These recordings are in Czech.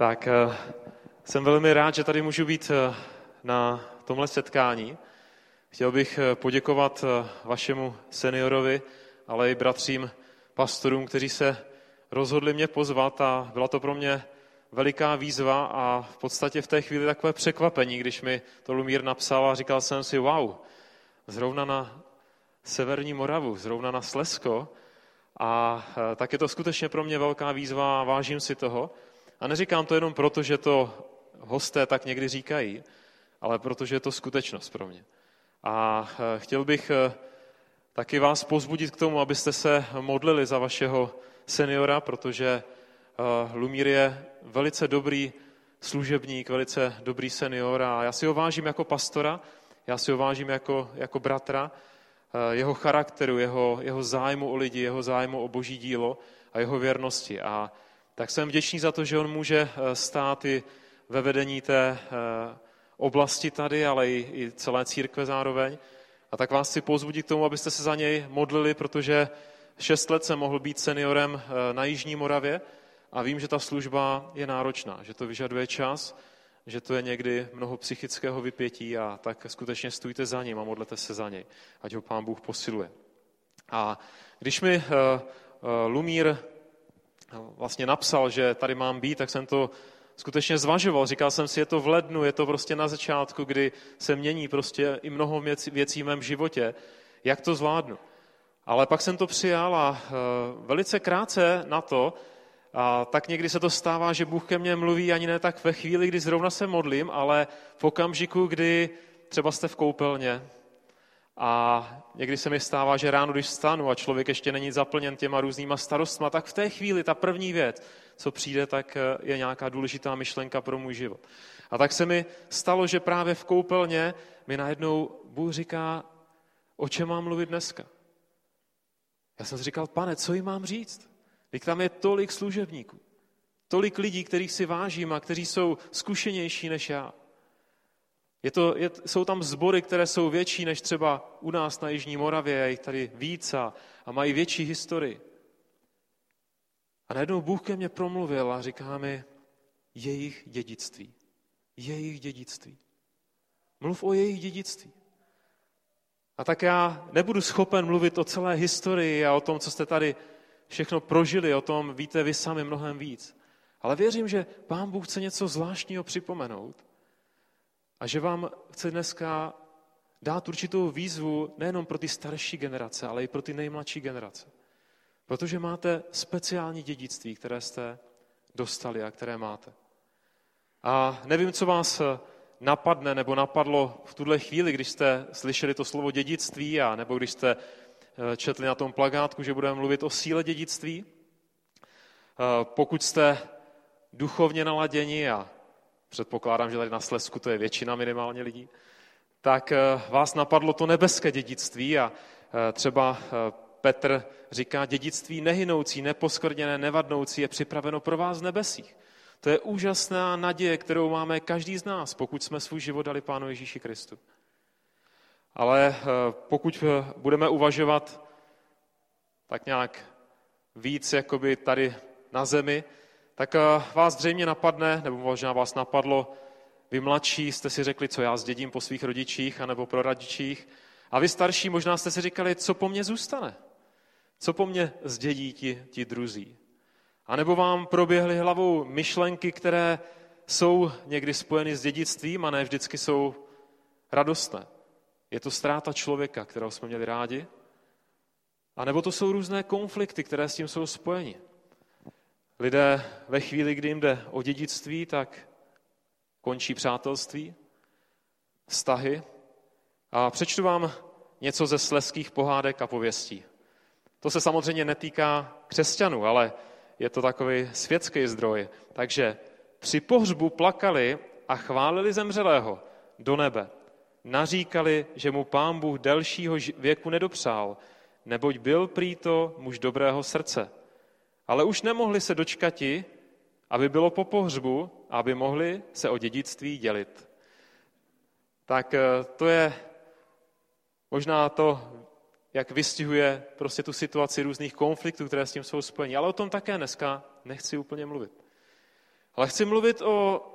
Tak eh, jsem velmi rád, že tady můžu být eh, na tomhle setkání. Chtěl bych eh, poděkovat vašemu seniorovi, ale i bratřím pastorům, kteří se rozhodli mě pozvat a byla to pro mě veliká výzva a v podstatě v té chvíli takové překvapení, když mi to Lumír napsal a říkal jsem si, wow, zrovna na Severní Moravu, zrovna na Slesko a tak je to skutečně pro mě velká výzva a vážím si toho. A neříkám to jenom proto, že to hosté tak někdy říkají, ale protože je to skutečnost pro mě. A eh, chtěl bych eh, taky vás pozbudit k tomu, abyste se modlili za vašeho seniora, protože eh, Lumír je velice dobrý služebník, velice dobrý senior a já si ho vážím jako pastora, já si ho vážím jako, jako bratra, jeho charakteru, jeho, jeho zájmu o lidi, jeho zájmu o boží dílo a jeho věrnosti. A tak jsem vděčný za to, že on může eh, stát i ve vedení té eh, oblasti tady, ale i, i celé církve zároveň. A tak vás chci pozbudit k tomu, abyste se za něj modlili, protože šest let jsem mohl být seniorem eh, na Jižní Moravě a vím, že ta služba je náročná, že to vyžaduje čas, že to je někdy mnoho psychického vypětí a tak skutečně stůjte za ním a modlete se za něj, ať ho pán Bůh posiluje. A když mi Lumír vlastně napsal, že tady mám být, tak jsem to skutečně zvažoval. Říkal jsem si, je to v lednu, je to prostě na začátku, kdy se mění prostě i mnoho věcí v mém životě. Jak to zvládnu? Ale pak jsem to přijal a e, velice krátce na to, a tak někdy se to stává, že Bůh ke mně mluví ani ne tak ve chvíli, kdy zrovna se modlím, ale v okamžiku, kdy třeba jste v koupelně, a někdy se mi stává, že ráno, když stanu a člověk ještě není zaplněn těma různýma starostma, tak v té chvíli ta první věc, co přijde, tak eh, je nějaká důležitá myšlenka pro můj život. A tak se mi stalo, že právě v koupelně mi najednou Bůh říká, o čem mám mluvit dneska. Já jsem si říkal, pane, co jim mám říct? Když tam je tolik služebníků, tolik lidí, kterých si vážím a kteří jsou zkušenější než já. Je to, je, jsou tam sbory, které jsou větší než třeba u nás na Jižní Moravě, je jich tady víc a, a mají větší historii. A najednou Bůh ke mně promluvil a říká mi, jejich dědictví. Jejich dědictví. Mluv o jejich dědictví. A tak já nebudu schopen mluvit o celé historii a o tom, co jste tady všechno prožili, o tom víte vy sami mnohem víc. Ale věřím, že Pán Bůh chce něco zvláštního připomenout a že vám chce dneska dát určitou výzvu nejenom pro ty starší generace, ale i pro ty nejmladší generace. Protože máte speciální dědictví, které jste dostali a které máte. A nevím, co vás napadne nebo napadlo v tuhle chvíli, když jste slyšeli to slovo dědictví a nebo když jste eh, četli na tom plagátku, že budeme mluvit o síle dědictví. Eh, pokud jste duchovně naladěni a předpokládám, že tady na Slesku to je většina minimálně lidí, tak eh, vás napadlo to nebeské dědictví a eh, třeba eh, Petr říká, dědictví nehynoucí, neposkvrněné, nevadnoucí je připraveno pro vás v nebesích. To je úžasná naděje, kterou máme každý z nás, pokud jsme svůj život dali Pánu Ježíši Kristu. Ale pokud budeme uvažovat tak nějak víc jakoby tady na zemi, tak eh, vás zřejmě napadne, nebo možná vás napadlo, vy mladší jste si řekli, co já zdědím po svých rodičích anebo pro rodičích. A vy starší možná jste si říkali, co po mně zůstane. Co po mně zdědí ti, ti druzí. A nebo vám proběhly hlavou myšlenky, které jsou někdy spojeny s dědictvím a ne vždycky jsou radostné. Je to ztráta člověka, kterého jsme měli rádi, a nebo to jsou různé konflikty, které s tím jsou spojeny. Lidé ve chvíli, kdy jim jde o dědictví, tak končí přátelství, vztahy. A přečtu vám něco ze sleských pohádek a pověstí. To se samozřejmě netýká křesťanů, ale je to takový světský zdroj. Takže při pohřbu plakali a chválili zemřelého do nebe. Naříkali, že mu pán Bůh delšího věku nedopřál, neboť byl prý to muž dobrého srdce ale už nemohli se dočkati, aby bylo po pohřbu, aby mohli se o dědictví dělit. Tak eh, to je možná to, jak vystihuje prostě tu situaci různých konfliktů, které s tím jsou spojeny. Ale o tom také dneska nechci úplně mluvit. Ale chci mluvit o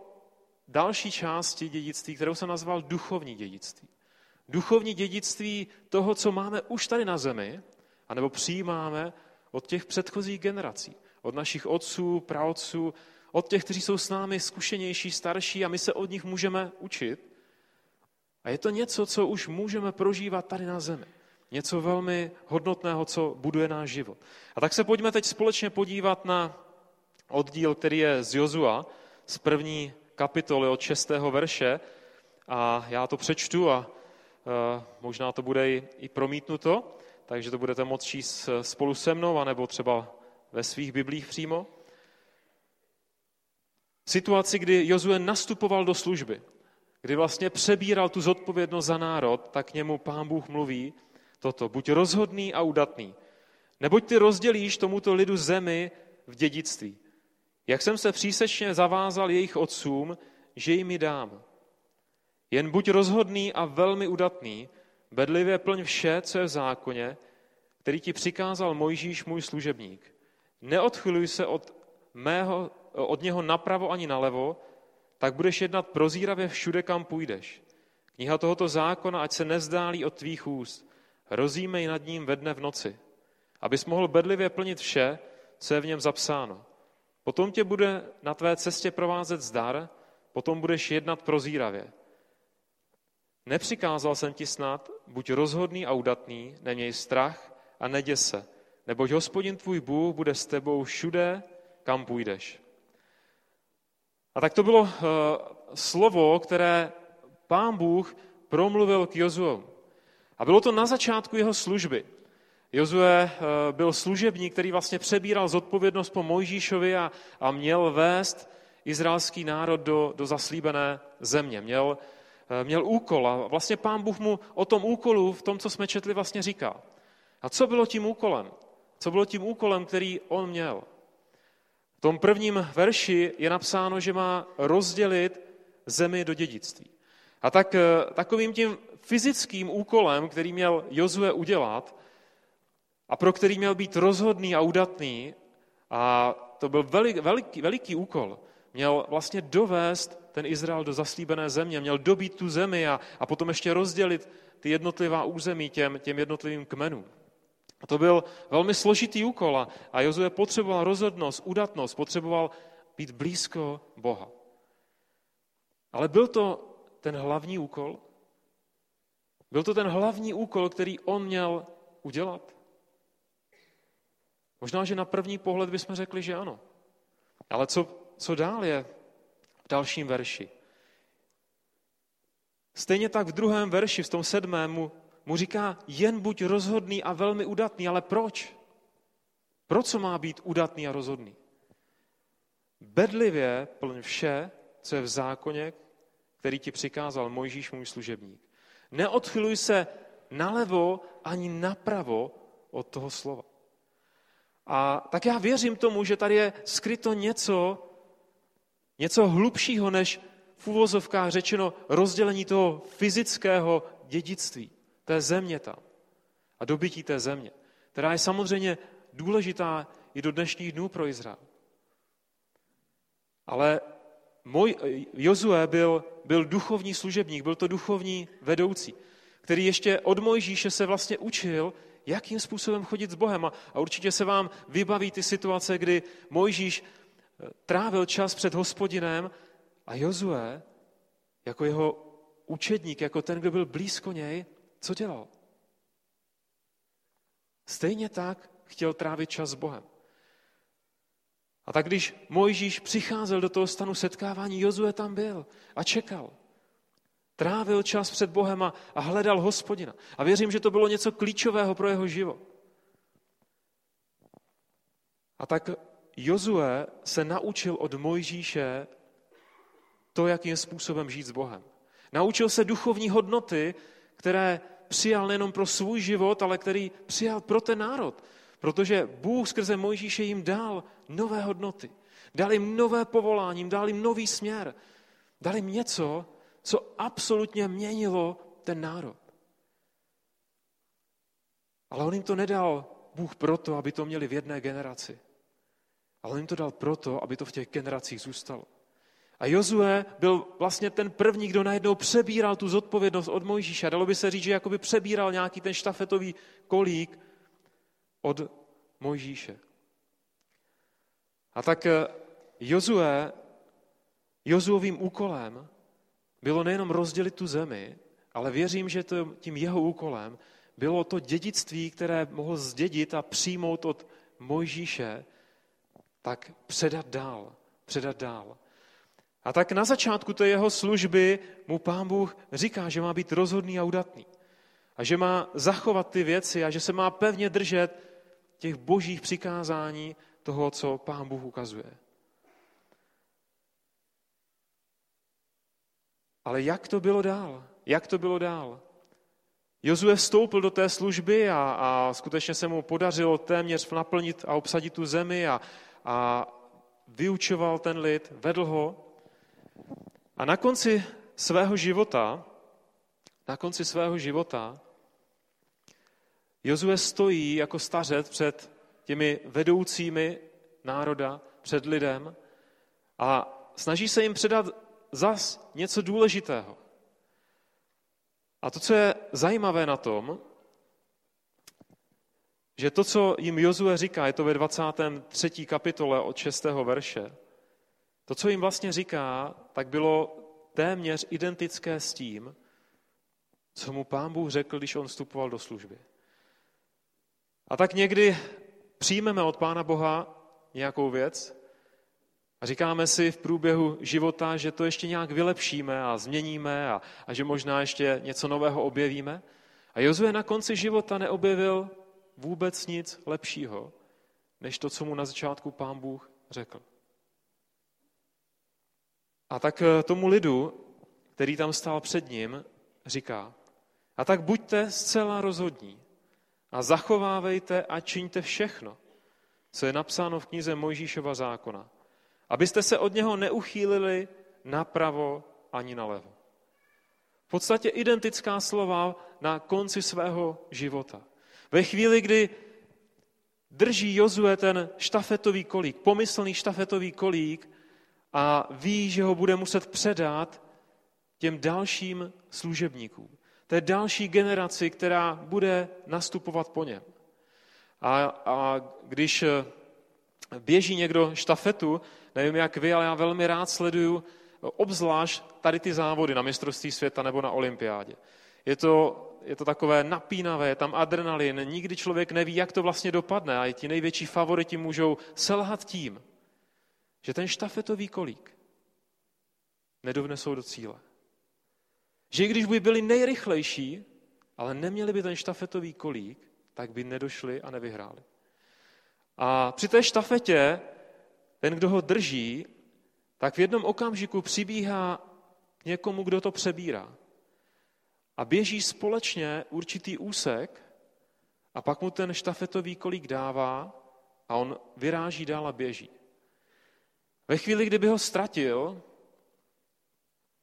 další části dědictví, kterou jsem nazval duchovní dědictví. Duchovní dědictví toho, co máme už tady na zemi, anebo přijímáme od těch předchozích generací, od našich otců, praotců, od těch, kteří jsou s námi zkušenější, starší a my se od nich můžeme učit. A je to něco, co už můžeme prožívat tady na zemi. Něco velmi hodnotného, co buduje náš život. A tak se pojďme teď společně podívat na oddíl, který je z Jozua, z první kapitoly od 6. verše. A já to přečtu a e, možná to bude i promítnuto, takže to budete moct číst spolu se mnou, anebo třeba ve svých biblích přímo. Situaci, kdy Jozue nastupoval do služby, kdy vlastně přebíral tu zodpovědnost za národ, tak k němu pán Bůh mluví toto. Buď rozhodný a udatný. Neboť ty rozdělíš tomuto lidu zemi v dědictví. Jak jsem se přísečně zavázal jejich otcům, že jim ji dám. Jen buď rozhodný a velmi udatný, bedlivě plň vše, co je v zákoně, který ti přikázal Mojžíš, můj služebník. Neodchyluj se od, mého, od něho napravo ani nalevo, tak budeš jednat prozíravě všude, kam půjdeš. Kniha tohoto zákona, ať se nezdálí od tvých úst, rozímej nad ním ve dne v noci, abys mohl bedlivě plnit vše, co je v něm zapsáno. Potom tě bude na tvé cestě provázet zdar, potom budeš jednat prozíravě. Nepřikázal jsem ti snad, buď rozhodný a udatný, neměj strach a neděs se, neboť hospodin tvůj Bůh bude s tebou všude, kam půjdeš. A tak to bylo uh, slovo, které pán Bůh promluvil k Jozuovi. A bylo to na začátku jeho služby. Jozue uh, byl služebník, který vlastně přebíral zodpovědnost po Mojžíšovi a, a měl vést izraelský národ do, do zaslíbené země. Měl, měl úkol a vlastně pán Bůh mu o tom úkolu, v tom, co jsme četli, vlastně říká. A co bylo tím úkolem? Co bylo tím úkolem, který on měl? V tom prvním verši je napsáno, že má rozdělit zemi do dědictví. A tak eh, takovým tím fyzickým úkolem, který měl Jozue udělat a pro který měl být rozhodný a udatný, a to byl velik, veliký, veliký úkol, měl vlastně dovést ten Izrael do zaslíbené země, měl dobít tu zemi a, a potom ještě rozdělit ty jednotlivá území těm, těm jednotlivým kmenům. A to byl velmi složitý úkol a, a Jozue potřeboval rozhodnost, udatnost, potřeboval být blízko Boha. Ale byl to ten hlavní úkol? Byl to ten hlavní úkol, který on měl udělat? Možná, že na první pohled bychom řekli, že ano. Ale co, co dál je v dalším verši? Stejně tak v druhém verši, v tom sedmému, mu říká, jen buď rozhodný a velmi udatný. Ale proč? Proč má být udatný a rozhodný? Bedlivě plň vše, co je v zákoně, který ti přikázal Mojžíš, můj služebník. Neodchyluj se nalevo ani napravo od toho slova. A tak já věřím tomu, že tady je skryto něco, něco hlubšího než v úvozovkách řečeno rozdělení toho fyzického dědictví té země tam a dobytí té země, která je samozřejmě důležitá i do dnešních dnů pro Izrael. Ale můj, Jozue byl, byl duchovní služebník, byl to duchovní vedoucí, který ještě od Mojžíše se vlastně učil, jakým způsobem chodit s Bohem. A, a určitě se vám vybaví ty situace, kdy Mojžíš trávil čas před hospodinem a Jozue, jako jeho učedník, jako ten, kdo byl blízko něj, co dělal? Stejně tak chtěl trávit čas s Bohem. A tak když Mojžíš přicházel do toho stanu setkávání, Jozue tam byl a čekal. Trávil čas před Bohem a, a hledal hospodina. A věřím, že to bylo něco klíčového pro jeho život. A tak Jozue se naučil od Mojžíše to, jakým způsobem žít s Bohem. Naučil se duchovní hodnoty, které přijal nejenom pro svůj život, ale který přijal pro ten národ. Protože Bůh skrze Mojžíše jim dal nové hodnoty. Dal jim nové povolání, dal jim nový směr. Dal jim něco, co absolutně měnilo ten národ. Ale on jim to nedal Bůh proto, aby to měli v jedné generaci. Ale on jim to dal proto, aby to v těch generacích zůstalo. A Jozue byl vlastně ten první, kdo najednou přebíral tu zodpovědnost od Mojžíše. Dalo by se říct, že jakoby přebíral nějaký ten štafetový kolík od Mojžíše. A tak eh, Jozue, Jozuovým úkolem bylo nejenom rozdělit tu zemi, ale věřím, že to, tím jeho úkolem bylo to dědictví, které mohl zdědit a přijmout od Mojžíše, tak předat dál, předat dál. A tak na začátku té jeho služby mu pán Bůh říká, že má být rozhodný a udatný. A že má zachovat ty věci a že se má pevně držet těch božích přikázání toho, co pán Bůh ukazuje. Ale jak to bylo dál? Jak to bylo dál? Jozue vstoupil do té služby a, a skutečně se mu podařilo téměř naplnit a obsadit tu zemi a, a vyučoval ten lid, vedl ho. A na konci svého života, na konci svého života, Jozue stojí jako stařec před těmi vedoucími národa, před lidem a snaží se jim předat zas něco důležitého. A to, co je zajímavé na tom, že to, co jim Jozue říká, je to ve 23. kapitole od 6. verše, to, co jim vlastně říká, tak bylo téměř identické s tím, co mu pán Bůh řekl, když on vstupoval do služby. A tak někdy přijmeme od Pána Boha nějakou věc a říkáme si v průběhu života, že to ještě nějak vylepšíme a změníme a, a že možná ještě něco nového objevíme. A Jozue na konci života neobjevil vůbec nic lepšího, než to, co mu na začátku pán Bůh řekl. A tak eh, tomu lidu, který tam stál před ním, říká, a tak buďte zcela rozhodní a zachovávejte a čiňte všechno, co je napsáno v knize Mojžíšova zákona, abyste se od něho neuchýlili napravo ani nalevo. V podstatě identická slova na konci svého života. Ve chvíli, kdy drží Jozue ten štafetový kolík, pomyslný štafetový kolík a ví, že ho bude muset předat těm dalším služebníkům, té další generaci, která bude nastupovat po něm. A, a když běží někdo štafetu, nevím jak vy, ale já velmi rád sleduju obzvlášť tady ty závody na mistrovství světa nebo na olympiádě. Je to, je to takové napínavé, je tam adrenalin, nikdy člověk neví, jak to vlastně dopadne a i ti největší favoriti můžou selhat tím, že ten štafetový kolík nedovnesou do cíle. Že i když by byli nejrychlejší, ale neměli by ten štafetový kolík, tak by nedošli a nevyhráli. A při té štafetě ten, kdo ho drží, tak v jednom okamžiku přibíhá někomu, kdo to přebírá. A běží společně určitý úsek a pak mu ten štafetový kolík dává a on vyráží dál a běží. Ve chvíli, kdyby ho ztratil,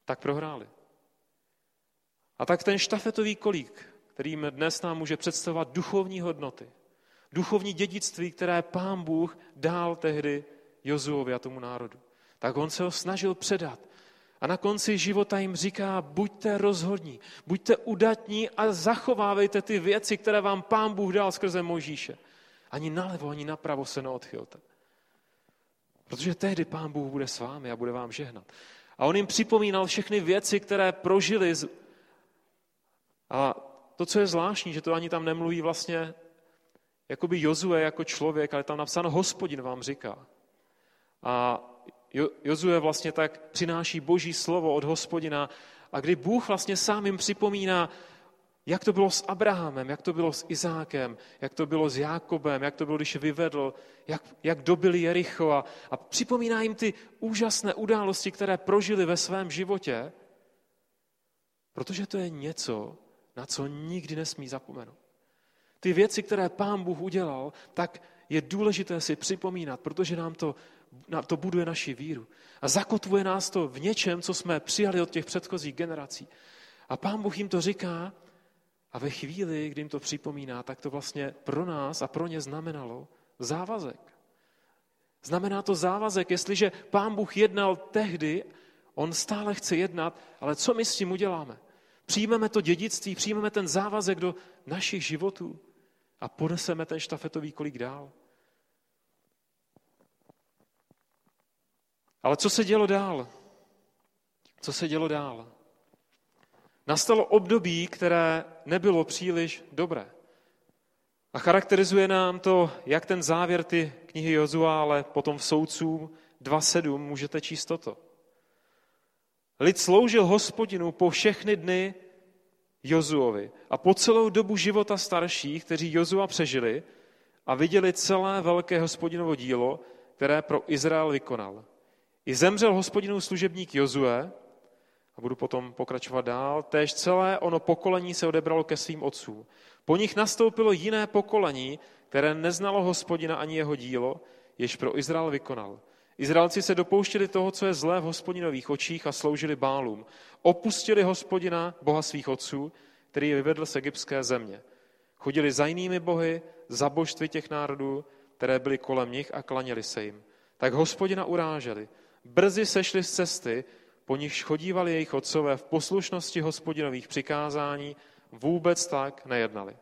tak prohráli. A tak ten štafetový kolík, kterým dnes nám může představovat duchovní hodnoty, duchovní dědictví, které pán Bůh dál tehdy Jozuovi a tomu národu, tak on se ho snažil předat. A na konci života jim říká, buďte rozhodní, buďte udatní a zachovávejte ty věci, které vám pán Bůh dal skrze Mojžíše. Ani nalevo, ani napravo se neodchylte. Protože tehdy pán Bůh bude s vámi a bude vám žehnat. A on jim připomínal všechny věci, které prožili. A to, co je zvláštní, že to ani tam nemluví vlastně jakoby Jozue jako člověk, ale tam napsáno hospodin vám říká. A Jozue vlastně tak přináší boží slovo od hospodina a kdy Bůh vlastně sám jim připomíná, jak to bylo s Abrahamem, jak to bylo s Izákem, jak to bylo s Jákobem, jak to bylo, když vyvedl, jak, jak dobili Jericho a, a připomíná jim ty úžasné události, které prožili ve svém životě, protože to je něco, na co nikdy nesmí zapomenout. Ty věci, které pán Bůh udělal, tak je důležité si připomínat, protože nám to, to buduje naši víru. A zakotvuje nás to v něčem, co jsme přijali od těch předchozích generací. A pán Bůh jim to říká a ve chvíli, kdy jim to připomíná, tak to vlastně pro nás a pro ně znamenalo závazek. Znamená to závazek, jestliže pán Bůh jednal tehdy, on stále chce jednat, ale co my s tím uděláme? Přijmeme to dědictví, přijmeme ten závazek do našich životů a poneseme ten štafetový kolik dál. Ale co se dělo dál? Co se dělo dál? Nastalo období, které nebylo příliš dobré. A charakterizuje nám to, jak ten závěr ty knihy Jozua, ale potom v soudců 2.7 můžete číst toto. Lid sloužil hospodinu po všechny dny Jozuovi a po celou dobu života starších, kteří Jozua přežili a viděli celé velké hospodinovo dílo, které pro Izrael vykonal. I zemřel hospodinův služebník Jozue, a budu potom pokračovat dál, též celé ono pokolení se odebralo ke svým otcům. Po nich nastoupilo jiné pokolení, které neznalo hospodina ani jeho dílo, jež pro Izrael vykonal. Izraelci se dopouštěli toho, co je zlé v hospodinových očích a sloužili bálům. Opustili hospodina, boha svých otců, který je vyvedl z egyptské země. Chodili za jinými bohy, za božství těch národů, které byly kolem nich a klaněli se jim. Tak hospodina uráželi. Brzy sešli z cesty, po nichž chodívali jejich otcové v poslušnosti hospodinových přikázání, vůbec tak nejednali.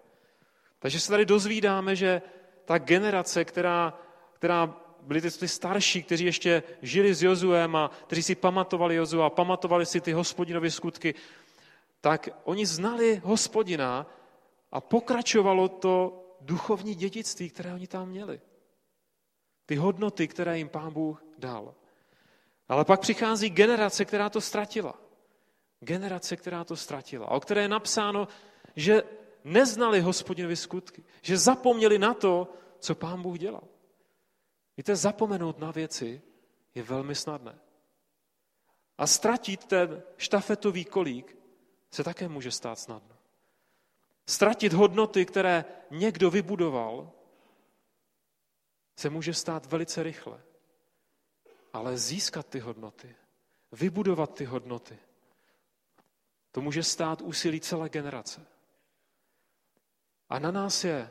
Takže se tady dozvídáme, že ta generace, která, která byli ty, starší, kteří ještě žili s Jozuem a kteří si pamatovali Jozua, a pamatovali si ty hospodinovy skutky, tak oni znali hospodina a pokračovalo to duchovní dědictví, které oni tam měli. Ty hodnoty, které jim pán Bůh dal. Ale pak přichází generace, která to ztratila. Generace, která to ztratila. O které je napsáno, že neznali hospodinovy skutky. Že zapomněli na to, co pán Bůh dělal. Víte, zapomenout na věci je velmi snadné. A ztratit ten štafetový kolík se také může stát snadno. Ztratit hodnoty, které někdo vybudoval, se může stát velice rychle ale získat ty hodnoty, vybudovat ty hodnoty, to může stát úsilí celé generace. A na nás je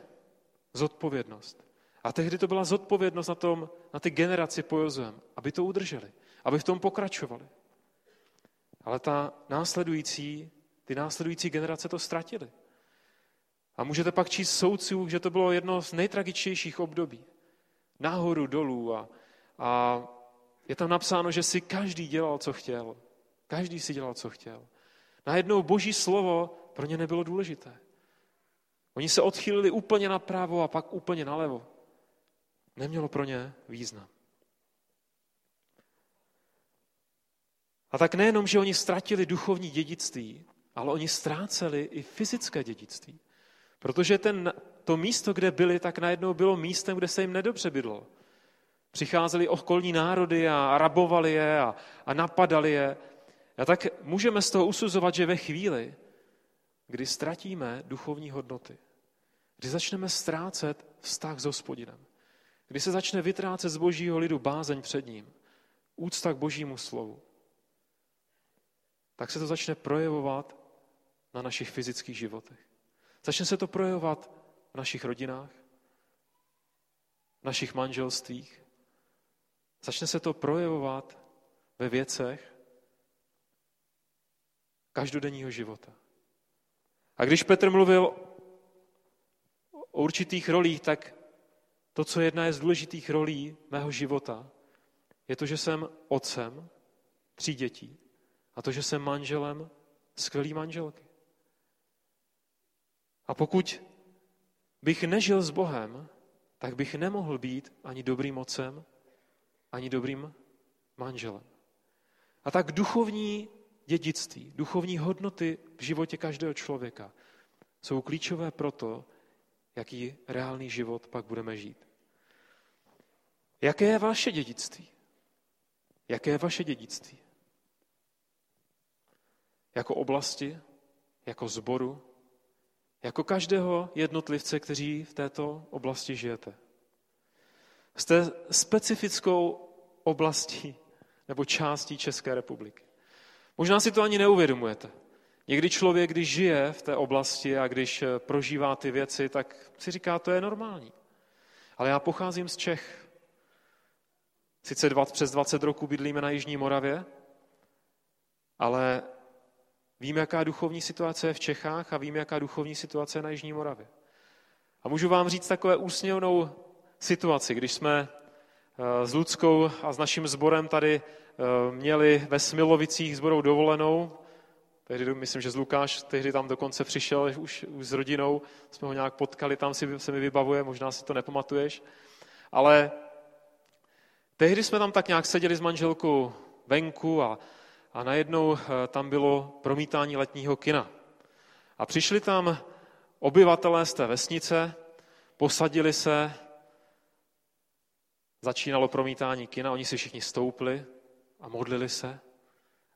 zodpovědnost. A tehdy to byla zodpovědnost na, tom, na ty generaci po Jozem, aby to udrželi, aby v tom pokračovali. Ale ta následující, ty následující generace to ztratili. A můžete pak číst soudců, že to bylo jedno z nejtragičtějších období. Nahoru, dolů a, a je tam napsáno, že si každý dělal, co chtěl. Každý si dělal, co chtěl. Najednou boží slovo pro ně nebylo důležité. Oni se odchýlili úplně napravo a pak úplně nalevo. Nemělo pro ně význam. A tak nejenom, že oni ztratili duchovní dědictví, ale oni ztráceli i fyzické dědictví. Protože ten, to místo, kde byli, tak najednou bylo místem, kde se jim nedobře bydlo. Přicházeli okolní národy a rabovali je a, a napadali je. A tak můžeme z toho usuzovat, že ve chvíli, kdy ztratíme duchovní hodnoty, kdy začneme ztrácet vztah s hospodinem, kdy se začne vytrácet z božího lidu bázeň před ním, úcta k božímu slovu, tak se to začne projevovat na našich fyzických životech. Začne se to projevovat v našich rodinách, v našich manželstvích, Začne se to projevovat ve věcech každodenního života. A když Petr mluvil o určitých rolích, tak to, co jedna je z důležitých rolí mého života, je to, že jsem otcem tří dětí a to, že jsem manželem skvělý manželky. A pokud bych nežil s Bohem, tak bych nemohl být ani dobrým otcem, ani dobrým manželem. A tak duchovní dědictví, duchovní hodnoty v životě každého člověka jsou klíčové pro to, jaký reálný život pak budeme žít. Jaké je vaše dědictví? Jaké je vaše dědictví? Jako oblasti, jako zboru, jako každého jednotlivce, kteří v této oblasti žijete. Jste specifickou oblastí nebo částí České republiky. Možná si to ani neuvědomujete. Někdy člověk, když žije v té oblasti a když eh, prožívá ty věci, tak si říká, to je normální. Ale já pocházím z Čech. Sice 20, přes 20 roků bydlíme na Jižní Moravě, ale víme, jaká duchovní situace je v Čechách a víme, jaká duchovní situace je na Jižní Moravě. A můžu vám říct takové úsměvnou situaci, když jsme eh, s Ludskou a s naším sborem tady eh, měli ve Smilovicích sborou dovolenou. Tehdy, myslím, že z Lukáš tehdy tam dokonce přišel už, už s rodinou, jsme ho nějak potkali, tam si, se mi vybavuje, možná si to nepamatuješ. Ale tehdy jsme tam tak nějak seděli s manželkou venku a, a najednou eh, tam bylo promítání letního kina. A přišli tam obyvatelé z té vesnice, posadili se, začínalo promítání kina, oni si všichni stoupli a modlili se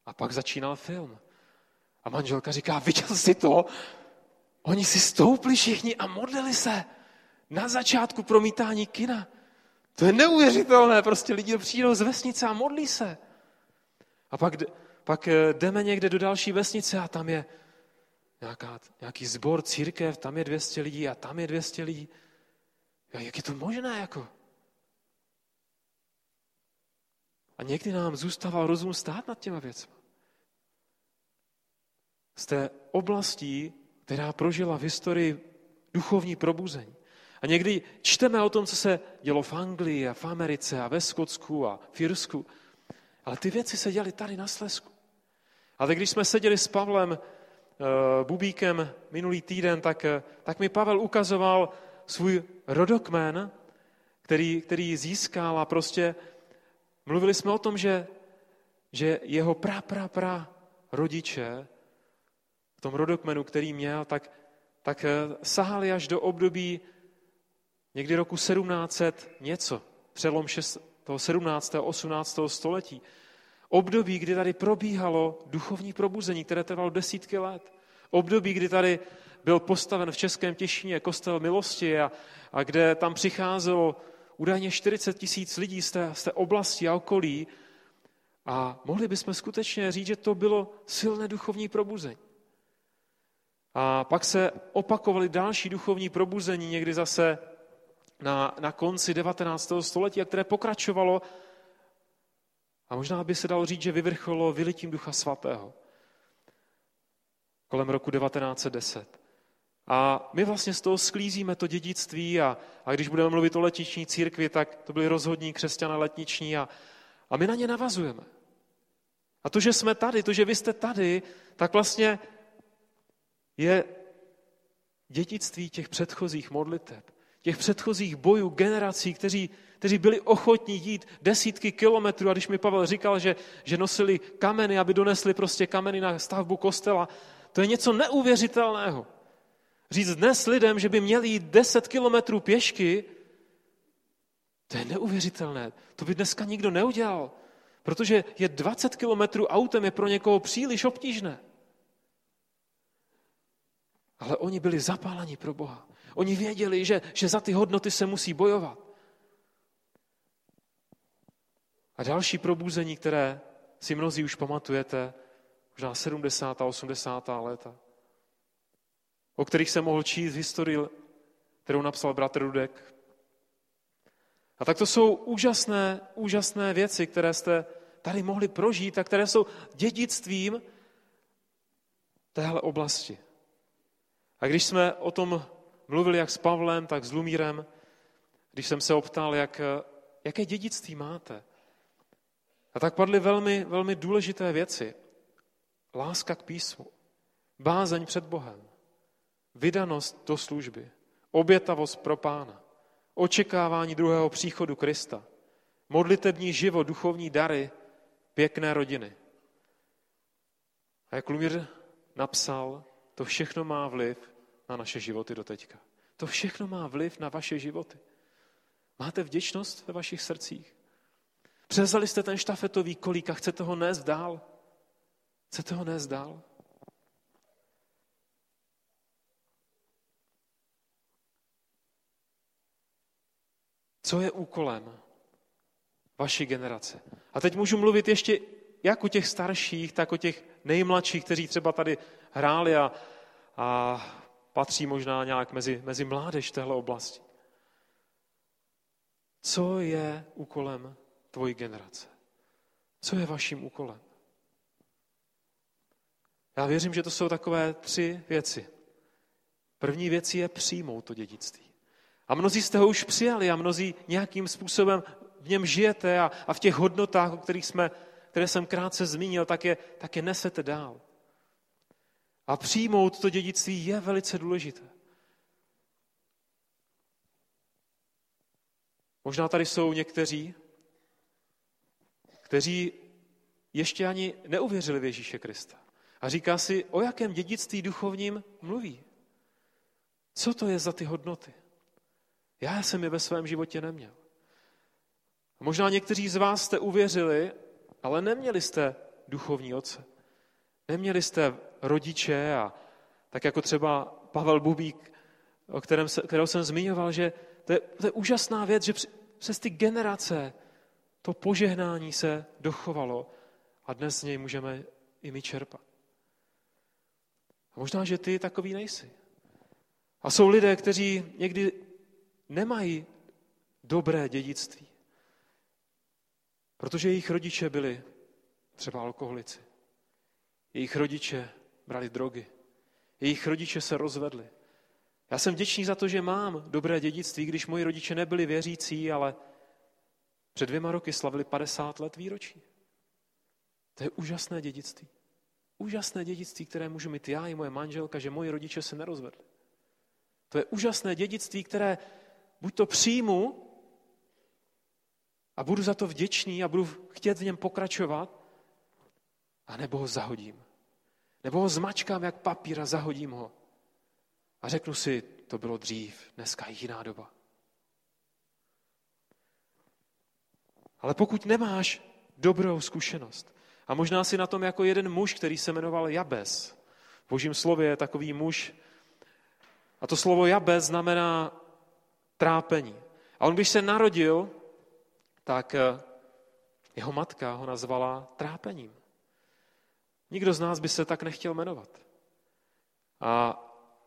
a pak začínal film. A manželka říká, viděl jsi to? Oni si stoupli všichni a modlili se na začátku promítání kina. To je neuvěřitelné, prostě lidi přijdou z vesnice a modlí se. A pak, pak eh, jdeme někde do další vesnice a tam je nějaká, nějaký zbor, církev, tam je 200 lidí a tam je 200 lidí. Jak je to možné? Jako? A někdy nám zůstával rozum stát nad těma věcmi. Z té oblasti, která prožila v historii duchovní probuzení. A někdy čteme o tom, co se dělo v Anglii a v Americe a ve Skotsku a v Irsku. Ale ty věci se děly tady na Slesku. Ale když jsme seděli s Pavlem Eh, Bubíkem minulý týden, tak, eh, tak mi Pavel ukazoval svůj rodokmen, který, který získal a prostě mluvili jsme o tom, že, že jeho pra, pra, pra rodiče v tom rodokmenu, který měl, tak, tak eh, sahali až do období někdy roku 1700 něco, přelom 6, toho 17. a 18. století. Období, kdy tady probíhalo duchovní probuzení, které trvalo desítky let. Období, kdy tady byl postaven v Českém Těšíně kostel milosti a, a kde tam přicházelo údajně 40 tisíc lidí z té, z té oblasti a okolí. A mohli bychom skutečně říct, že to bylo silné duchovní probuzení. A pak se opakovaly další duchovní probuzení, někdy zase na, na konci 19. století, a které pokračovalo a možná by se dalo říct, že vyvrcholilo vylitím Ducha Svatého kolem roku 1910. A my vlastně z toho sklízíme to dědictví a, a když budeme mluvit o letniční církvi, tak to byli rozhodní křesťané letniční a, a my na ně navazujeme. A to, že jsme tady, to, že vy jste tady, tak vlastně je dědictví těch předchozích modliteb, těch předchozích bojů, generací, kteří kteří byli ochotní jít desítky kilometrů. A když mi Pavel říkal, že, že nosili kameny, aby donesli prostě kameny na stavbu kostela, to je něco neuvěřitelného. Říct dnes lidem, že by měli jít deset kilometrů pěšky, to je neuvěřitelné. To by dneska nikdo neudělal. Protože je 20 kilometrů autem je pro někoho příliš obtížné. Ale oni byli zapáleni pro Boha. Oni věděli, že, že za ty hodnoty se musí bojovat. A další probuzení, které si mnozí už pamatujete, možná 70. a 80. léta, o kterých jsem mohl číst historii, kterou napsal bratr Rudek. A tak to jsou úžasné, úžasné věci, které jste tady mohli prožít a které jsou dědictvím téhle oblasti. A když jsme o tom mluvili jak s Pavlem, tak s Lumírem, když jsem se optal, jak, jaké dědictví máte, a tak padly velmi, velmi důležité věci. Láska k písmu, bázeň před Bohem, vydanost do služby, obětavost pro pána, očekávání druhého příchodu Krista, modlitební život, duchovní dary, pěkné rodiny. A jak Lumír napsal, to všechno má vliv na naše životy do teďka. To všechno má vliv na vaše životy. Máte vděčnost ve vašich srdcích? Převzali jste ten štafetový kolík a chcete ho nést dál? Chcete ho nést dál? Co je úkolem vaší generace? A teď můžu mluvit ještě jak o těch starších, tak o těch nejmladších, kteří třeba tady hráli a, a patří možná nějak mezi, mezi mládež téhle oblasti. Co je úkolem tvoji generace? Co je vaším úkolem? Já věřím, že to jsou takové tři věci. První věc je přijmout to dědictví. A mnozí jste ho už přijali a mnozí nějakým způsobem v něm žijete a, a v těch hodnotách, o kterých jsme, které jsem krátce zmínil, tak je, tak je nesete dál. A přijmout to dědictví je velice důležité. Možná tady jsou někteří, kteří ještě ani neuvěřili v Ježíše Krista. A říká si, o jakém dědictví duchovním mluví. Co to je za ty hodnoty? Já jsem je ve svém životě neměl. A možná někteří z vás jste uvěřili, ale neměli jste duchovní otce. Neměli jste rodiče a tak jako třeba Pavel Bubík, o kterém se, kterého jsem zmiňoval, že to je, to je úžasná věc, že přes ty generace to požehnání se dochovalo a dnes z něj můžeme i my čerpat. A možná, že ty takový nejsi. A jsou lidé, kteří někdy nemají dobré dědictví, protože jejich rodiče byli třeba alkoholici. Jejich rodiče brali drogy. Jejich rodiče se rozvedli. Já jsem vděčný za to, že mám dobré dědictví, když moji rodiče nebyli věřící, ale před dvěma roky slavili 50 let výročí. To je úžasné dědictví. Úžasné dědictví, které můžu mít já i moje manželka, že moji rodiče se nerozvedli. To je úžasné dědictví, které buď to přijmu a budu za to vděčný a budu chtět v něm pokračovat, a nebo ho zahodím. Nebo ho zmačkám jak papír a zahodím ho. A řeknu si, to bylo dřív, dneska je jiná doba. Ale pokud nemáš dobrou zkušenost, a možná si na tom jako jeden muž, který se jmenoval Jabez, v božím slově je takový muž, a to slovo Jabez znamená trápení. A on, když se narodil, tak eh, jeho matka ho nazvala trápením. Nikdo z nás by se tak nechtěl jmenovat. A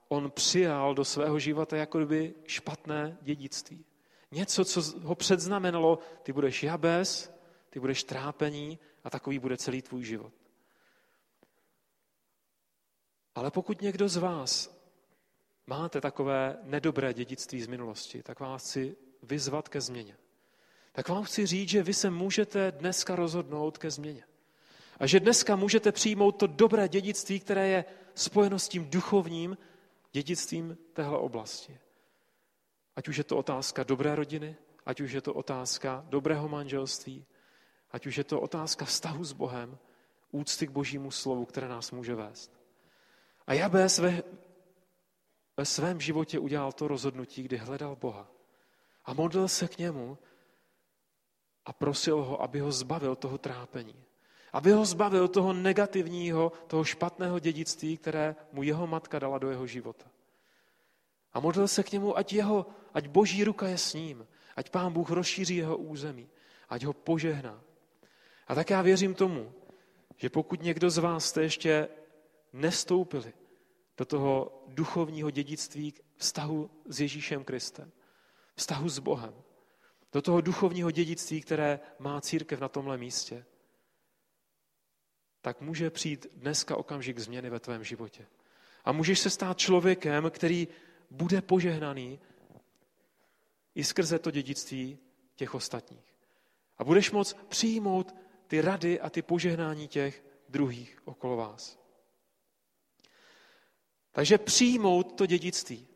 on přijal do svého života jako kdyby špatné dědictví. Něco, co ho předznamenalo, ty budeš jabez, ty budeš trápení a takový bude celý tvůj život. Ale pokud někdo z vás máte takové nedobré dědictví z minulosti, tak vás chci vyzvat ke změně. Tak vám chci říct, že vy se můžete dneska rozhodnout ke změně. A že dneska můžete přijmout to dobré dědictví, které je spojeno s tím duchovním dědictvím téhle oblasti. Ať už je to otázka dobré rodiny, ať už je to otázka dobrého manželství, ať už je to otázka vztahu s Bohem, úcty k božímu slovu, které nás může vést. A Jabez ve, ve svém životě udělal to rozhodnutí, kdy hledal Boha a modlil se k němu a prosil ho, aby ho zbavil toho trápení. Aby ho zbavil toho negativního, toho špatného dědictví, které mu jeho matka dala do jeho života. A modlil se k němu, ať, jeho, ať boží ruka je s ním, ať pán Bůh rozšíří jeho území, ať ho požehná. A tak já věřím tomu, že pokud někdo z vás jste ještě nestoupili do toho duchovního dědictví vztahu s Ježíšem Kristem, vztahu s Bohem, do toho duchovního dědictví, které má církev na tomhle místě, tak může přijít dneska okamžik změny ve tvém životě. A můžeš se stát člověkem, který bude požehnaný i skrze to dědictví těch ostatních. A budeš moct přijmout ty rady a ty požehnání těch druhých okolo vás. Takže přijmout to dědictví.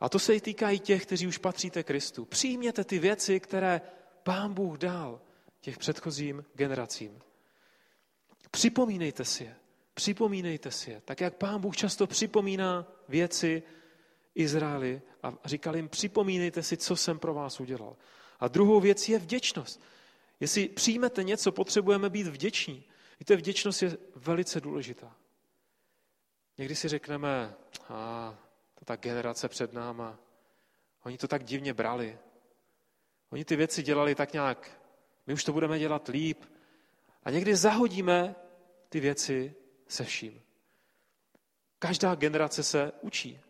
A to se i týká i těch, kteří už patříte Kristu. Přijměte ty věci, které Pán Bůh dal těch předchozím generacím. Připomínejte si je. Připomínejte si je. Tak jak Pán Bůh často připomíná věci Izraeli a říkal jim, připomínejte si, co jsem pro vás udělal. A druhou věc je vděčnost. Jestli přijmete něco, potřebujeme být vděční. Víte, vděčnost je velice důležitá. Někdy si řekneme, a to ta generace před náma, oni to tak divně brali. Oni ty věci dělali tak nějak, my už to budeme dělat líp. A někdy zahodíme ty věci se vším. Každá generace se učí.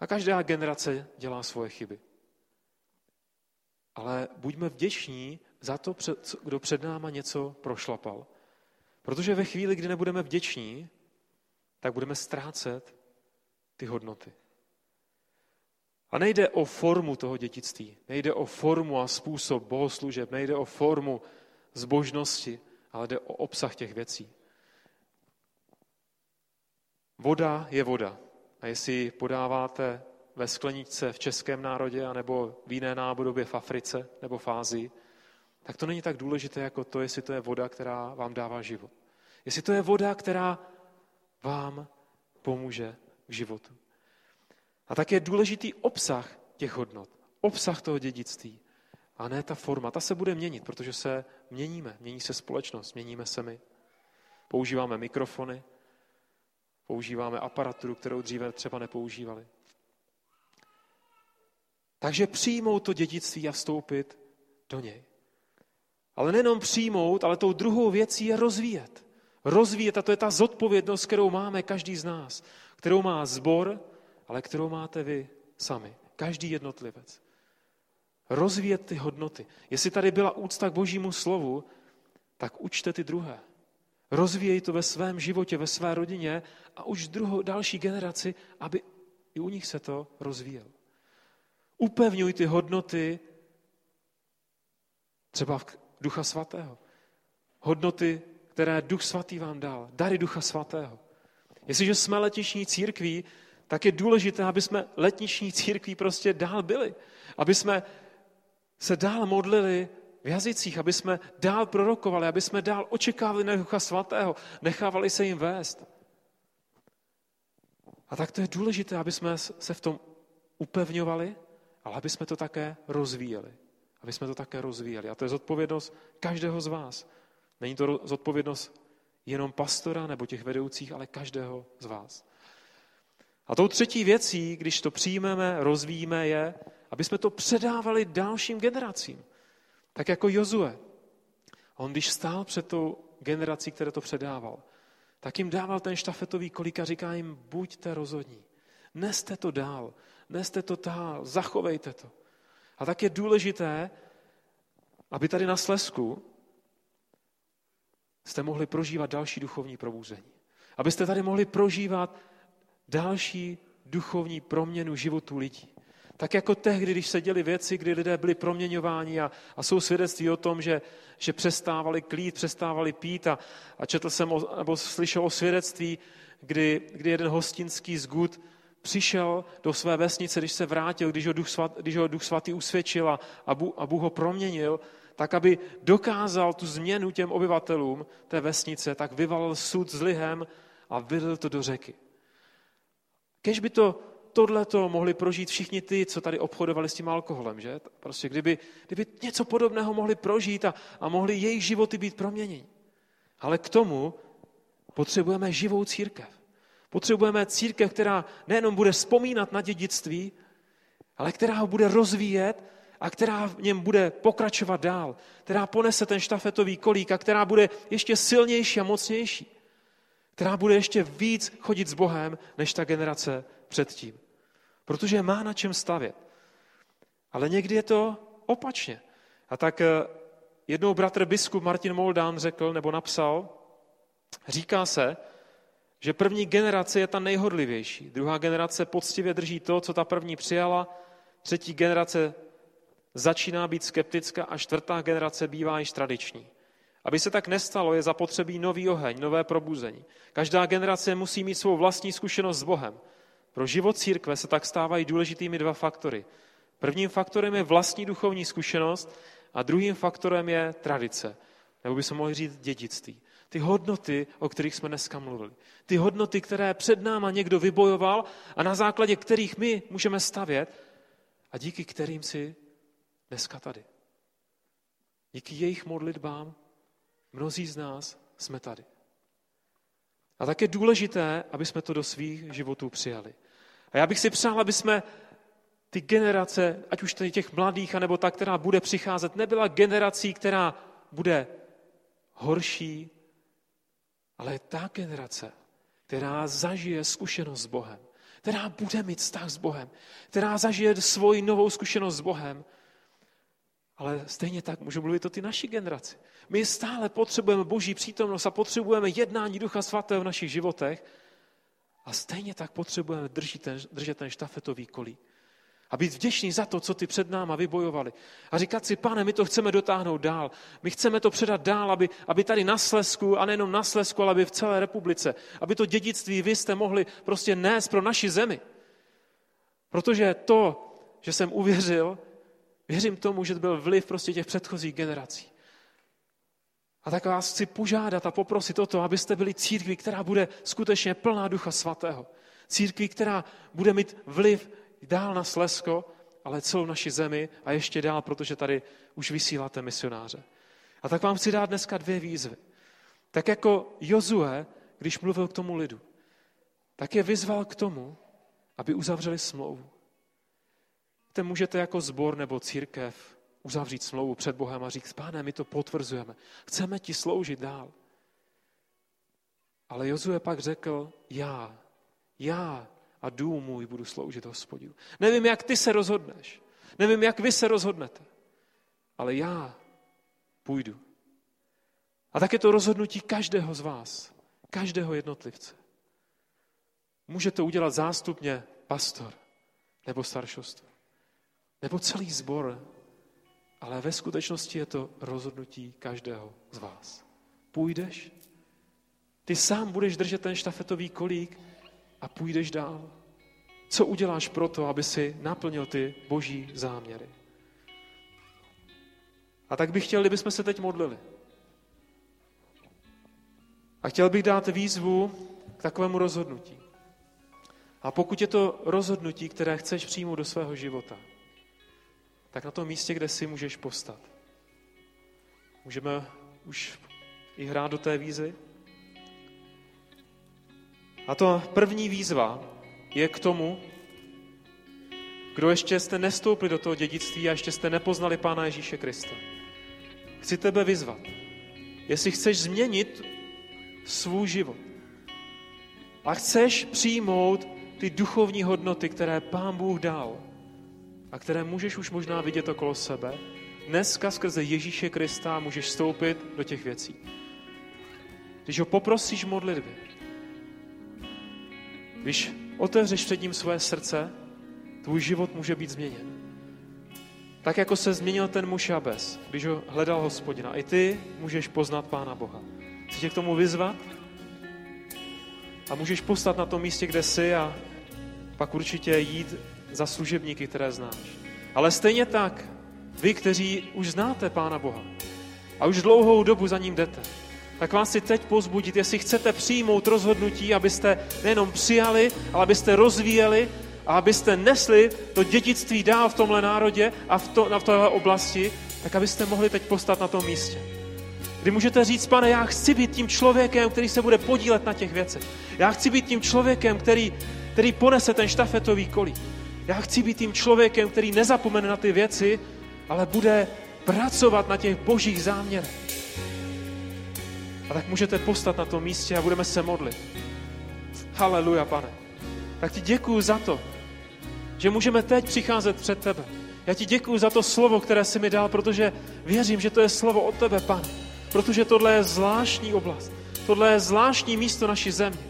A každá generace dělá svoje chyby. Ale buďme vděční za to, kdo před náma něco prošlapal. Protože ve chvíli, kdy nebudeme vděční, tak budeme ztrácet ty hodnoty. A nejde o formu toho dětictví, nejde o formu a způsob bohoslužeb, nejde o formu zbožnosti, ale jde o obsah těch věcí. Voda je voda. A jestli podáváte ve skleničce v českém národě, anebo v jiné nábodobě v Africe nebo v Ázii, tak to není tak důležité jako to, jestli to je voda, která vám dává život. Jestli to je voda, která vám pomůže k životu. A tak je důležitý obsah těch hodnot, obsah toho dědictví, a ne ta forma. Ta se bude měnit, protože se měníme, mění se společnost, měníme se my. Používáme mikrofony, používáme aparaturu, kterou dříve třeba nepoužívali. Takže přijmout to dědictví a vstoupit do něj. Ale nejenom přijmout, ale tou druhou věcí je rozvíjet. Rozvíjet, a to je ta zodpovědnost, kterou máme každý z nás, kterou má zbor, ale kterou máte vy sami. Každý jednotlivec. Rozvíjet ty hodnoty. Jestli tady byla úcta k božímu slovu, tak učte ty druhé. Rozvíjej to ve svém životě, ve své rodině a už druhou, další generaci, aby i u nich se to rozvíjelo. Upevňuj ty hodnoty třeba v Ducha Svatého. Hodnoty, které Duch Svatý vám dal. Dary Ducha Svatého. Jestliže jsme letišní církví, tak je důležité, aby jsme letniční církví prostě dál byli. Aby jsme se dál modlili v jazycích, aby jsme dál prorokovali, aby jsme dál očekávali na Ducha Svatého, nechávali se jim vést. A tak to je důležité, aby jsme se v tom upevňovali, ale aby jsme to také rozvíjeli. Aby jsme to také rozvíjeli. A to je zodpovědnost každého z vás. Není to zodpovědnost jenom pastora nebo těch vedoucích, ale každého z vás. A tou třetí věcí, když to přijmeme, rozvíjíme, je, aby jsme to předávali dalším generacím. Tak jako Jozue. On, když stál před tou generací, které to předával, tak jim dával ten štafetový kolík a říká jim, buďte rozhodní. Neste to dál, neste to dál, zachovejte to. A tak je důležité, aby tady na Slesku jste mohli prožívat další duchovní probuzení. Abyste tady mohli prožívat další duchovní proměnu životu lidí. Tak jako tehdy, když se děli věci, kdy lidé byli proměňováni a, a jsou svědectví o tom, že, že přestávali klít, přestávali pít a, a četl jsem, o, nebo slyšel o svědectví, kdy, kdy jeden hostinský zgud přišel do své vesnice, když se vrátil, když ho Duch, svat, když ho Duch Svatý usvědčil a, a, Bůh, a Bůh ho proměnil, tak aby dokázal tu změnu těm obyvatelům té vesnice, tak vyvalil sud s lihem a vylil to do řeky. Kež by to tohleto mohli prožít všichni ty, co tady obchodovali s tím alkoholem, že? Prostě kdyby, kdyby něco podobného mohli prožít a, a mohli jejich životy být proměněni. Ale k tomu potřebujeme živou církev. Potřebujeme církev, která nejenom bude vzpomínat na dědictví, ale která ho bude rozvíjet a která v něm bude pokračovat dál, která ponese ten štafetový kolík a která bude ještě silnější a mocnější která bude ještě víc chodit s Bohem, než ta generace předtím. Protože má na čem stavět. Ale někdy je to opačně. A tak eh, jednou bratr biskup Martin Moldán řekl nebo napsal, říká se, že první generace je ta nejhodlivější. Druhá generace poctivě drží to, co ta první přijala. Třetí generace začíná být skeptická a čtvrtá generace bývá již tradiční. Aby se tak nestalo, je zapotřebí nový oheň, nové probuzení. Každá generace musí mít svou vlastní zkušenost s Bohem. Pro život církve se tak stávají důležitými dva faktory. Prvním faktorem je vlastní duchovní zkušenost a druhým faktorem je tradice, nebo bychom mohli říct dědictví. Ty hodnoty, o kterých jsme dneska mluvili. Ty hodnoty, které před náma někdo vybojoval a na základě kterých my můžeme stavět a díky kterým si dneska tady. Díky jejich modlitbám Mnozí z nás jsme tady. A tak je důležité, aby jsme to do svých životů přijali. A já bych si přál, aby jsme ty generace, ať už tady těch mladých, anebo ta, která bude přicházet, nebyla generací, která bude horší, ale ta generace, která zažije zkušenost s Bohem, která bude mít vztah s Bohem, která zažije svoji novou zkušenost s Bohem Ale stejně tak můžu mluvit o ty naší generaci. My stále potřebujeme boží přítomnost a potřebujeme jednání Ducha Svatého v našich životech a stejně tak potřebujeme držet ten, držet ten štafetový kolí. A být vděční za to, co ty před náma vybojovali. A říkat si, pane, my to chceme dotáhnout dál. My chceme to předat dál, aby, aby tady na Slesku, a nejenom na Slesku, ale aby v celé republice, aby to dědictví vy jste mohli prostě nést pro naši zemi. Protože to, že jsem uvěřil, věřím tomu, že to byl vliv prostě těch předchozích generací. A tak vás chci požádat a poprosit o to, abyste byli církví, která bude skutečně plná Ducha Svatého. Církví, která bude mít vliv dál na Slesko, ale celou naši zemi a ještě dál, protože tady už vysíláte misionáře. A tak vám chci dát dneska dvě výzvy. Tak jako Jozue, když mluvil k tomu lidu, tak je vyzval k tomu, aby uzavřeli smlouvu. Te můžete jako zbor nebo církev uzavřít smlouvu před Bohem a říct, páne, my to potvrzujeme, chceme ti sloužit dál. Ale Jozue pak řekl, já, já a dům můj budu sloužit hospodinu. Nevím, jak ty se rozhodneš. Nevím, jak vy se rozhodnete. Ale já půjdu. A tak je to rozhodnutí každého z vás. Každého jednotlivce. Může to udělat zástupně pastor nebo staršostvo. Nebo celý sbor. Ale ve skutečnosti je to rozhodnutí každého z vás. Půjdeš? Ty sám budeš držet ten štafetový kolík a půjdeš dál. Co uděláš pro to, aby si naplnil ty boží záměry? A tak bych chtěl, kdybychom se teď modlili. A chtěl bych dát výzvu k takovému rozhodnutí. A pokud je to rozhodnutí, které chceš přijmout do svého života, tak na tom místě, kde si můžeš postat. Můžeme už i hrát do té výzvy? A to první výzva je k tomu, kdo ještě jste nestoupili do toho dědictví a ještě jste nepoznali Pána Ježíše Krista. Chci tebe vyzvat. Jestli chceš změnit svůj život a chceš přijmout ty duchovní hodnoty, které Pán Bůh dal a které můžeš už možná vidět okolo sebe, dneska skrze Ježíše Krista můžeš vstoupit do těch věcí. Když ho poprosíš v modlitbě, když otevřeš před ním své srdce, tvůj život může být změněn. Tak jako se změnil ten muž Jabez, když ho hledal hospodina. I ty můžeš poznat Pána Boha. Chci tě k tomu vyzvat a můžeš postat na tom místě, kde jsi a pak určitě jít za služebníky, které znáš. Ale stejně tak, vy, kteří už znáte Pána Boha a už dlouhou dobu za ním jdete, tak vás si teď pozbudit, jestli chcete přijmout rozhodnutí, abyste nejenom přijali, ale abyste rozvíjeli a abyste nesli to dědictví dál v tomhle národě a v, to, v téhle oblasti, tak abyste mohli teď postat na tom místě. Kdy můžete říct, pane, já chci být tím člověkem, který se bude podílet na těch věcech. Já chci být tím člověkem, který, který ponese ten štafetový kolí. Já chci být tím člověkem, který nezapomene na ty věci, ale bude pracovat na těch božích záměrech. A tak můžete postat na tom místě a budeme se modlit. Haleluja, pane. Tak ti děkuju za to, že můžeme teď přicházet před tebe. Já ti děkuju za to slovo, které jsi mi dal, protože věřím, že to je slovo od tebe, pane. Protože tohle je zvláštní oblast. Tohle je zvláštní místo naší země.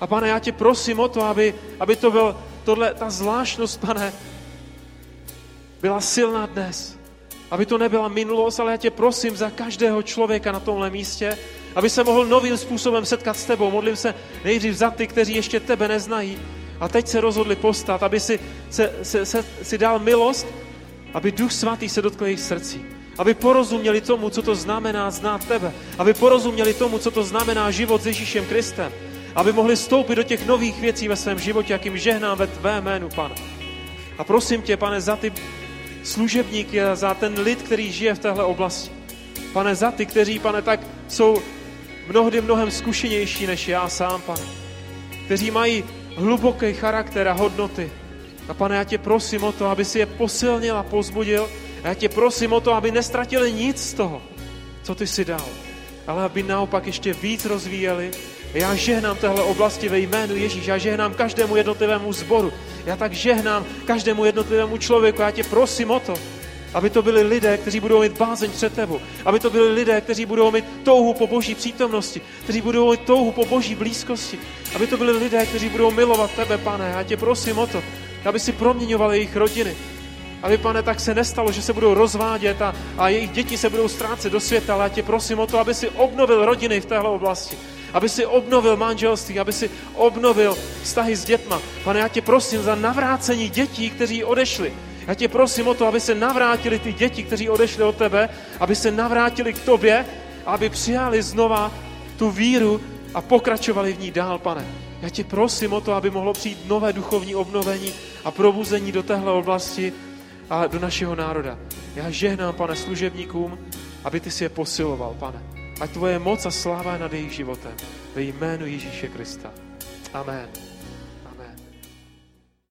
A pane, já tě prosím o to, aby, aby to byl, tohle, ta zvláštnost, pane, byla silná dnes. Aby to nebyla minulost, ale já tě prosím za každého člověka na tomhle místě, aby se mohl novým způsobem setkat s tebou. Modlím se nejdřív za ty, kteří ještě tebe neznají a teď se rozhodli postat, aby si, se, se, se, si dal milost, aby Duch Svatý se dotkl jejich srdcí. Aby porozuměli tomu, co to znamená znát tebe. Aby porozuměli tomu, co to znamená život s Ježíšem Kristem. Aby mohli stoupit do těch nových věcí ve svém životě, jakým žehnám ve tvé jménu, pane. A prosím tě, pane, za ty služebníky za ten lid, který žije v téhle oblasti. Pane, za ty, kteří, pane, tak jsou mnohdy mnohem zkušenější než já sám, pane. Kteří mají hluboký charakter a hodnoty. A pane, já tě prosím o to, aby si je posilnil a pozbudil. A já tě prosím o to, aby nestratili nic z toho, co ty si dal. Ale aby naopak ještě víc rozvíjeli. Já žehnám téhle oblasti ve jménu Ježíš. Já žehnám každému jednotlivému zboru. Já tak žehnám každému jednotlivému člověku. Já tě prosím o to, Aby to byli lidé, kteří budou mít bázeň před tebou. Aby to byli lidé, kteří budou mít touhu po boží přítomnosti. Kteří budou mít touhu po boží blízkosti. Aby to byli lidé, kteří budou milovat tebe, pane. Já tě prosím o to, aby si proměňoval jejich rodiny. Aby, pane, tak se nestalo, že se budou rozvádět a, a jejich děti se budou ztrácet do světa, ale já tě prosím o to, aby si obnovil rodiny v téhle oblasti. Aby si obnovil manželství, aby si obnovil vztahy s dětma. Pane, já tě prosím za navrácení dětí, kteří odešli. Já tě prosím o to, aby se navrátili ty děti, kteří odešli od tebe, aby se navrátili k tobě, aby přijali znova tu víru a pokračovali v ní dál, pane. Já tě prosím o to, aby mohlo přijít nové duchovní obnovení a probuzení do téhle oblasti a do našeho národa. Já žehnám, pane, služebníkům, aby ty si je posiloval, pane. Ať tvoje moc a sláva nad jejich životem. Ve jménu Ježíše Krista. Amen.